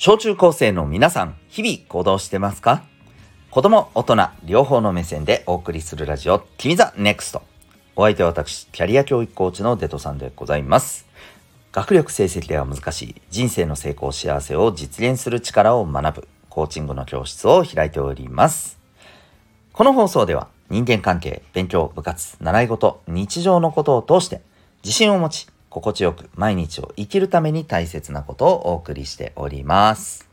小中高生の皆さん、日々行動してますか？子供、大人、両方の目線でお送りするラジオ、君 the Next。お相手は私、キャリア教育コーチのデトさんでございます。学力成績では難しい人生の成功幸せを実現する力を学ぶコーチングの教室を開いております。この放送では人間関係、勉強、部活、習い事、日常のことを通して自信を持ち、心地よく毎日を生きるために大切なことをお送りしております。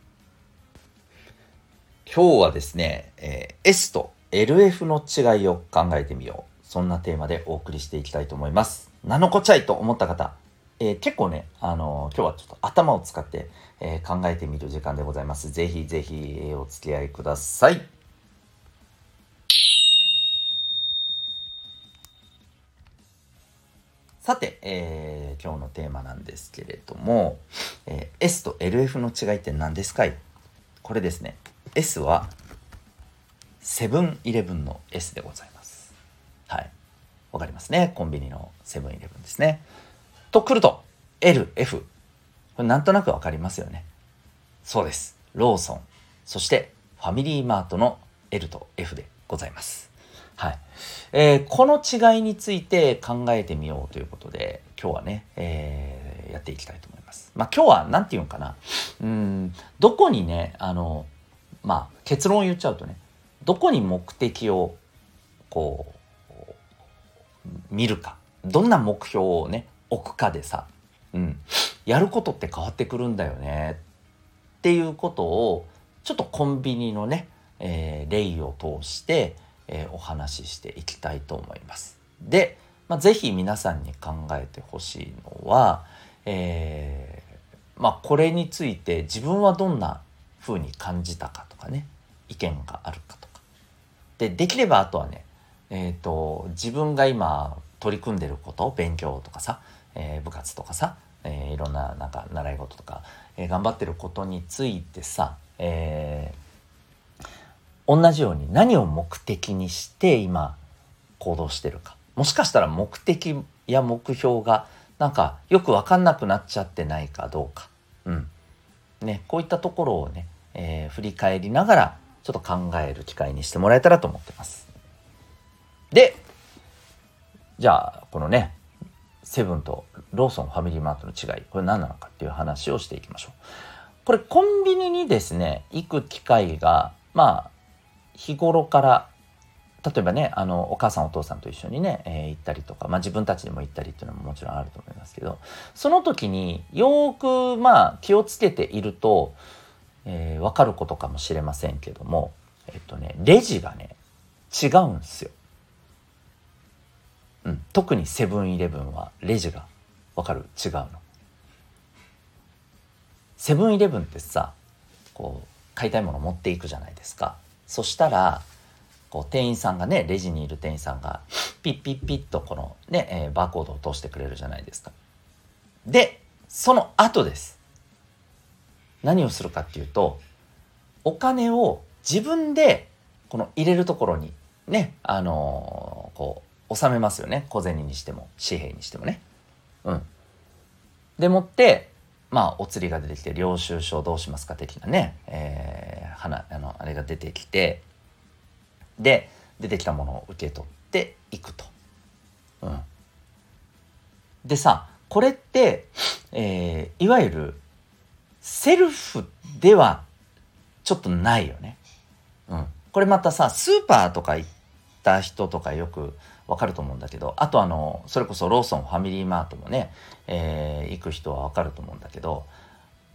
今日はですね、えー、S と LF の違いを考えてみよう。そんなテーマでお送りしていきたいと思います。なのこちゃいと思った方、えー、結構ね、あのー、今日はちょっと頭を使って、えー、考えてみる時間でございます。ぜひぜひ、お付き合いください。さて、えー、今日のテーマなんですけれども、えー、S と LF の違いって何ですかい？これですね。S はセブンイレブンの S でございます。はい。わかりますね。コンビニのセブンイレブンですね。とくると、L、F。これなんとなくわかりますよね。そうです。ローソン。そしてファミリーマートの L と F でございます。はい。えー、この違いについて考えてみようということで、今日はね、えー、やっていきたいと思います。まあ今日は何て言うんかな。うん、どこにね、あの、まあ結論を言っちゃうとね、どこに目的をこう、見るか。どんな目標をね、置くかでさ、うん、やることって変わってくるんだよね。っていうことを、ちょっとコンビニのね、えー、例を通して、えー、お話ししていきたいと思います。で、まあ、ぜひ皆さんに考えてほしいのは、えー、まあ、これについて自分はどんな風に感じたかとかね意見があるかとかでできればあとはね、えーと、自分が今取り組んでること勉強とかさ、えー、部活とかさ、えー、いろんななんか習い事とか、え、頑張ってることについてさ、えー同じように何を目的にして今行動してるかもしかしたら目的や目標がなんかよく分かんなくなっちゃってないかどうか、うんね、こういったところをね、えー、振り返りながらちょっと考える機会にしてもらえたらと思ってます。でじゃあこのねセブンとローソンファミリーマートの違いこれ何なのかっていう話をしていきましょう。これコンビニにですね行く機会がまあ日頃から例えばねあのお母さんお父さんと一緒にね、えー、行ったりとか、まあ、自分たちでも行ったりっていうのももちろんあると思いますけどその時によくまあ気をつけていると、えー、分かることかもしれませんけどもえっとねレジがね違うんですよ。うん、特にセブンイレブンはレジが分かる違うの。セブンイレブンってさこう買いたいもの持っていくじゃないですか。そしたらこう店員さんがねレジにいる店員さんがピッピッピッとこのね、えー、バーコードを通してくれるじゃないですか。でその後です何をするかっていうとお金を自分でこの入れるところにねあのー、こう収めますよね小銭にしても紙幣にしてもね。うん。でもってまあお釣りが出てきて領収書どうしますか的なね、えー、花あのあれが出てきてで出てきたものを受け取っていくと。うん、でさこれって、えー、いわゆるセルフではちょっとないよね。うん、これまたさスーパーとか行った人とかよくわかると思うんだけどあとあのそれこそローソンファミリーマートもね、えー、行く人はわかると思うんだけど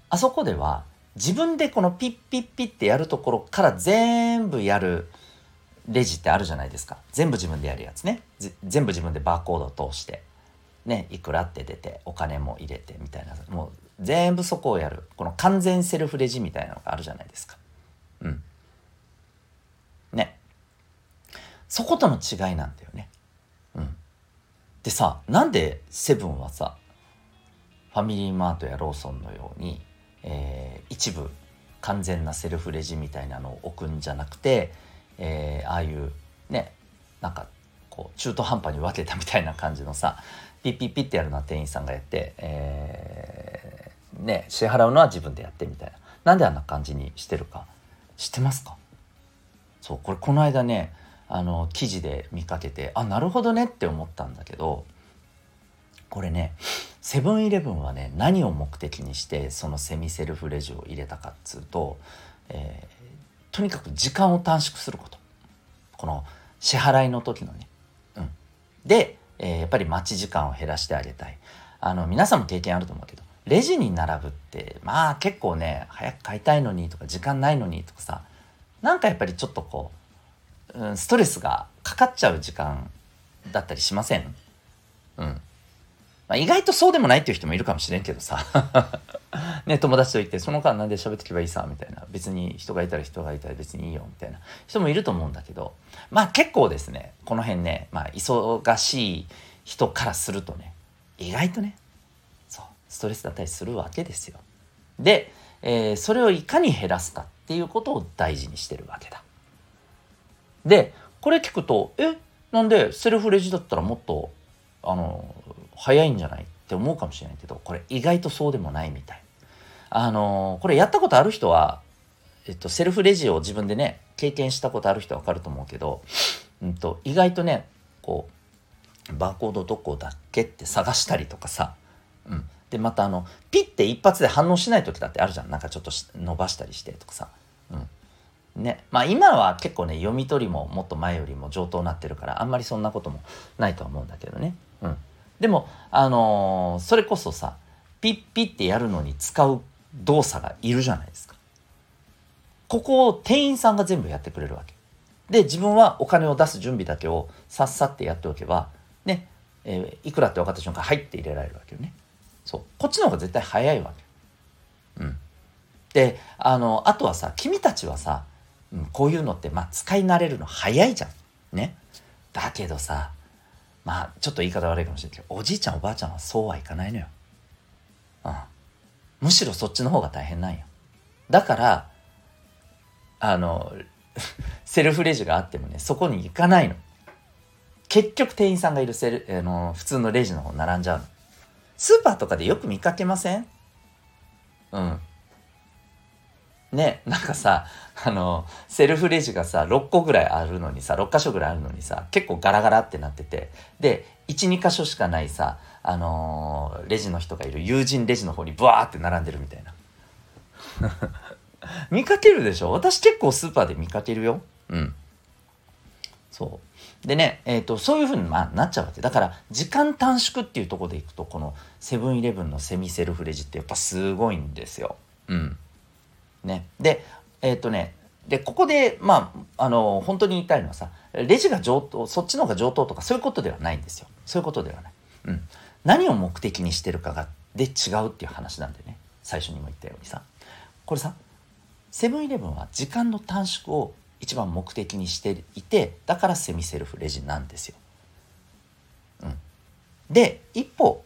あそこでは自分でこのピッピッピッってやるところから全部やるレジってあるじゃないですか。全部自分でやるやつね。全部自分でバーコードを通して。ねいくらって出てお金も入れてみたいな。もう全部そこをやる。この完全セルフレジみたいなのがあるじゃないですか。うん。ね。そことの違いなんだよね。うん。でさなんでセブンはさファミリーマートやローソンのように、えー、一部完全なセルフレジみたいなのを置くんじゃなくて、えー、ああいうねなんかこう中途半端に分けたみたいな感じのさピッピッピッってやるのは店員さんがやって、えー、ね支払うのは自分でやってみたいな。なんであんな感じにしてるか。知ってますか？そうこれこの間ねあの記事で見かけてあなるほどねって思ったんだけどこれねセブンイレブンはね何を目的にしてそのセミセルフレジを入れたかっつうと、えー、とにかく時間を短縮することこの支払いの時のね。うん、で、えー、やっぱり待ち時間を減らしてあげたい。あの皆さんも経験あると思うけどレジに並ぶってまあ結構ね早く買いたいのにとか時間ないのにとかさなんかやっぱりちょっとこう、うん、ストレスがかかっちゃう時間だったりしません？うん。まあ、意外とそうでもないっていう人もいるかもしれんけどさ ね、友達といて、その間なんで喋ってけばいいさ、みたいな。別に人がいたら人がいたら別にいいよ、みたいな人もいると思うんだけど、まあ結構ですね、この辺ね、まあ忙しい人からするとね、意外とね、そう、ストレスだったりするわけですよ。で、えー、それをいかに減らすかっていうことを大事にしてるわけだ。で、これ聞くと、え、なんでセルフレジだったらもっと、あの、早いんじゃないって思うかもしれないけど、これ意外とそうでもないみたい。あのこれやったことある人は、えっと、セルフレジを自分でね、経験したことある人はわかると思うけど、うんと、意外とね、こう、バーコードどこだっけって探したりとかさ、うん。で、またあの、ピッて一発で反応しない時だってあるじゃん。なんかちょっと伸ばしたりしてとかさ。うん。ね。まあ今は結構ね、読み取りももっと前よりも上等になってるから、あんまりそんなこともないとは思うんだけどね。うん。でも、あのー、それこそさ、ピッピッってやるのに使う動作がいるじゃないですか。ここを店員さんが全部やってくれるわけ。で、自分はお金を出す準備だけをさっさってやっておけば、ね、えー、いくらって分かった瞬間、入って入れられるわけよね。そう。こっちの方が絶対早いわけ。うん。で、あの、あとはさ、君たちはさ、うん、こういうのって、まあ、使い慣れるの早いじゃん。ね。だけどさ、まあ、ちょっと言い方悪いかもしれないけど、おじいちゃんおばあちゃんはそうはいかないのよ。うん。むしろそっちの方が大変なんよ。だから、あの、セルフレジがあってもね、そこに行かないの。結局店員さんがいるセル、あの、普通のレジの方並んじゃうの。スーパーとかでよく見かけません？うん。ね、なんかさ、あの、セルフレジがさ、6個ぐらいあるのにさ、6箇所ぐらいあるのにさ、結構ガラガラってなってて、で、1、2箇所しかないさ、あのー、レジの人がいる友人レジの方にブワーって並んでるみたいな。見かけるでしょ？私結構スーパーで見かけるよ。うん。そう。でね、えっ、ー、と、そういうふうに、まあ、なっちゃうわけ。だから、時間短縮っていうところでいくと、このセブンイレブンのセミセルフレジってやっぱすごいんですよ。うん。ね。で、えっ、とね、で、ここで、まあ、あの、本当に言いたいのはさ、レジが上等、そっちの方が上等とかそういうことではないんですよ。そういうことではない。うん。何を目的にしてるかが、で違うっていう話なんでね。最初にも言ったようにさ。これさ、セブンイレブンは時間の短縮を一番目的にしていて、だからセミセルフレジなんですよ。うん。で、一方、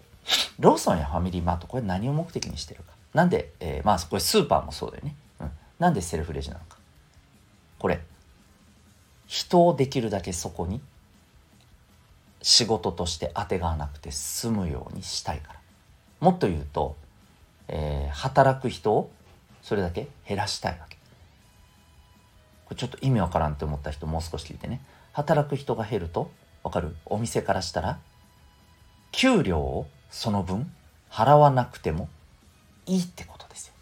ローソンやファミリーマート、これ何を目的にしてるか。なんで、えー、まあ、これスーパーもそうだよね。なんでセルフレジなのか。これ、人をできるだけそこに仕事として当てがなくて済むようにしたいから。もっと言うと、えー、働く人をそれだけ減らしたいわけ。これちょっと意味わからんって思った人もう少し聞いてね。働く人が減ると、わかる？お店からしたら、給料をその分払わなくてもいいってことですよ。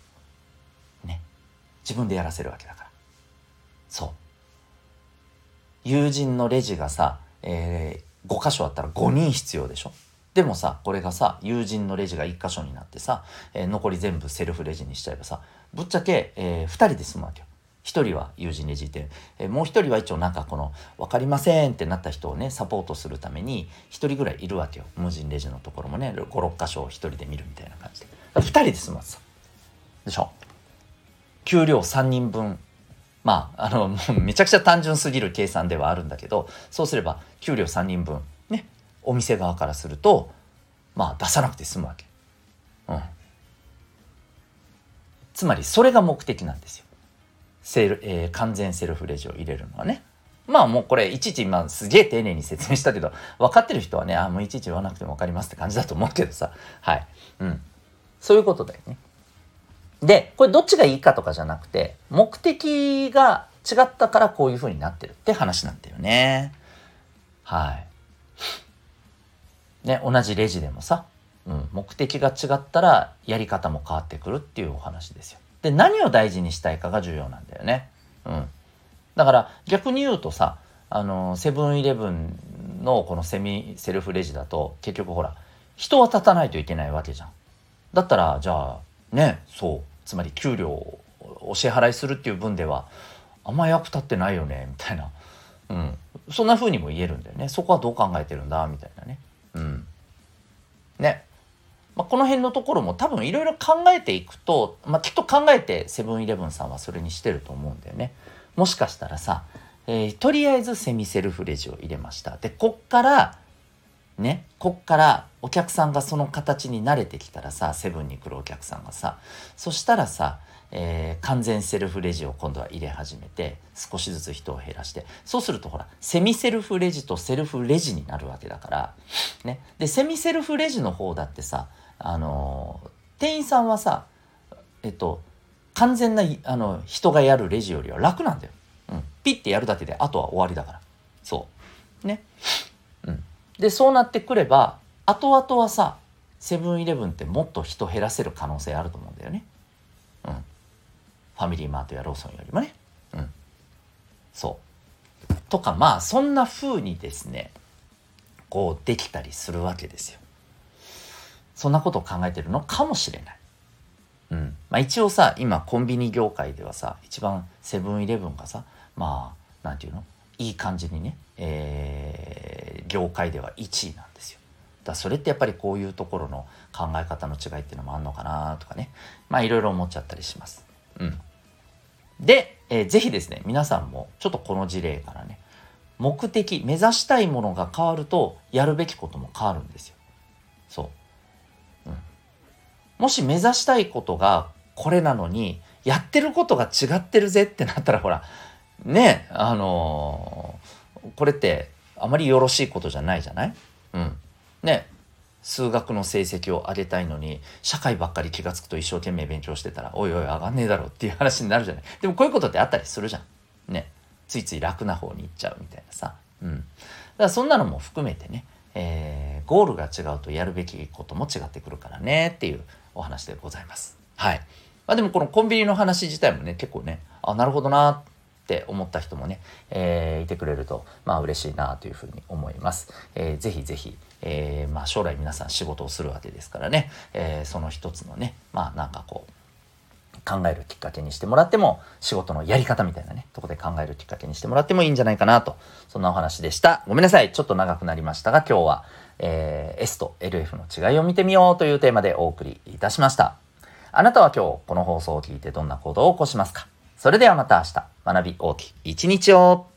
自分でやらせるわけだから。そう。友人のレジがさ、えー、5箇所あったら5人必要でしょ？でもさ、これがさ、友人のレジが1箇所になってさ、えー、残り全部セルフレジにしちゃえばさ、ぶっちゃけ、えー、2人で済むわけよ。1人は友人レジで、えー、もう1人は一応なんかこの、分かりませんってなった人をね、サポートするために、1人ぐらいいるわけよ。無人レジのところもね、5、6箇所を1人で見るみたいな感じで。2人で済ますでしょ？給料3人分まあ、あの、もうめちゃくちゃ単純すぎる計算ではあるんだけど、そうすれば、給料3人分、ね、お店側からすると、まあ、出さなくて済むわけ。うん。つまり、それが目的なんですよ。セル、えー、完全セルフレジを入れるのはね。まあもうこれいちいち今すげえ丁寧に説明したけど、分かってる人はね、あ、もういちいち言わなくても分かりますって感じだと思うけどさ。はい。うん。そういうことだよね。で、これどっちがいいかとかじゃなくて、目的が違ったからこういう風になってるって話なんだよね。はい。ね、同じレジでもさ、うん、目的が違ったらやり方も変わってくるっていうお話ですよ。で、何を大事にしたいかが重要なんだよね。うん。だから逆に言うとさ、あの、セブンイレブンのこのセミセルフレジだと結局ほら、人は立たないといけないわけじゃん。だったら、じゃあ、ね、そう。つまり給料をお支払いするっていう分では、あんま役立ってないよね、みたいな。うん。そんな風にも言えるんだよね。そこはどう考えてるんだ、みたいなね。うん。ね。まあ、この辺のところも多分いろいろ考えていくと、まあ、きっと考えてセブンイレブンさんはそれにしてると思うんだよね。もしかしたらさ、えー、とりあえずセミセルフレジを入れました。で、こっから、ね、こっからお客さんがその形に慣れてきたらさ、セブンに来るお客さんがさ、そしたらさ、えー、完全セルフレジを今度は入れ始めて少しずつ人を減らしてそうするとほらセミセルフレジとセルフレジになるわけだからね。でセミセルフレジの方だってさあのー、店員さんはさえっと完全なあの人がやるレジよりは楽なんだよ、うん、ピッてやるだけであとは終わりだから。そう。ね。うんでそうなってくれば後々はさセブンイレブンってもっと人減らせる可能性あると思うんだよねうんファミリーマートやローソンよりもね。うん。そう。とか、まあ、そんな風にですね、こう、できたりするわけですよ。そんなことを考えてるのかもしれない。うん。まあ、一応さ、今、コンビニ業界ではさ、一番セブンイレブンがさ、まあ、なんていうの？いい感じにね、えー、業界では1位なんですよ。だそれってやっぱりこういうところの考え方の違いっていうのもあんのかなとかね。まあいろいろ思っちゃったりします。うん。で、えー、ぜひですね、皆さんもちょっとこの事例からね、目的、目指したいものが変わると、やるべきことも変わるんですよ。そう。うん。もし目指したいことがこれなのに、やってることが違ってるぜってなったら、ほら、ね、あのー、これってあまりよろしいことじゃないじゃない？うん。ね、数学の成績を上げたいのに、社会ばっかり気が付くと一生懸命勉強してたら、おいおい上がんねえだろっていう話になるじゃない？でもこういうことってあったりするじゃん。ね。ついつい楽な方に行っちゃうみたいなさ。うん。だからそんなのも含めてね、えー、ゴールが違うとやるべきことも違ってくるからねっていうお話でございます。はい。まあでもこのコンビニの話自体もね、結構ね、あ、なるほどなって思った人もね、えー、いてくれると、まあ嬉しいなというふうに思います。えー、ぜひぜひ、えー、まあ将来皆さん仕事をするわけですからね、えー、その一つのね、まあなんかこう、考えるきっかけにしてもらっても、仕事のやり方みたいなね、とこで考えるきっかけにしてもらってもいいんじゃないかなと、そんなお話でした。ごめんなさい。ちょっと長くなりましたが、今日は、えー、S と LF の違いを見てみようというテーマでお送りいたしました。あなたは今日この放送を聞いてどんな行動を起こしますか？それではまた明日、学び大きい一日を。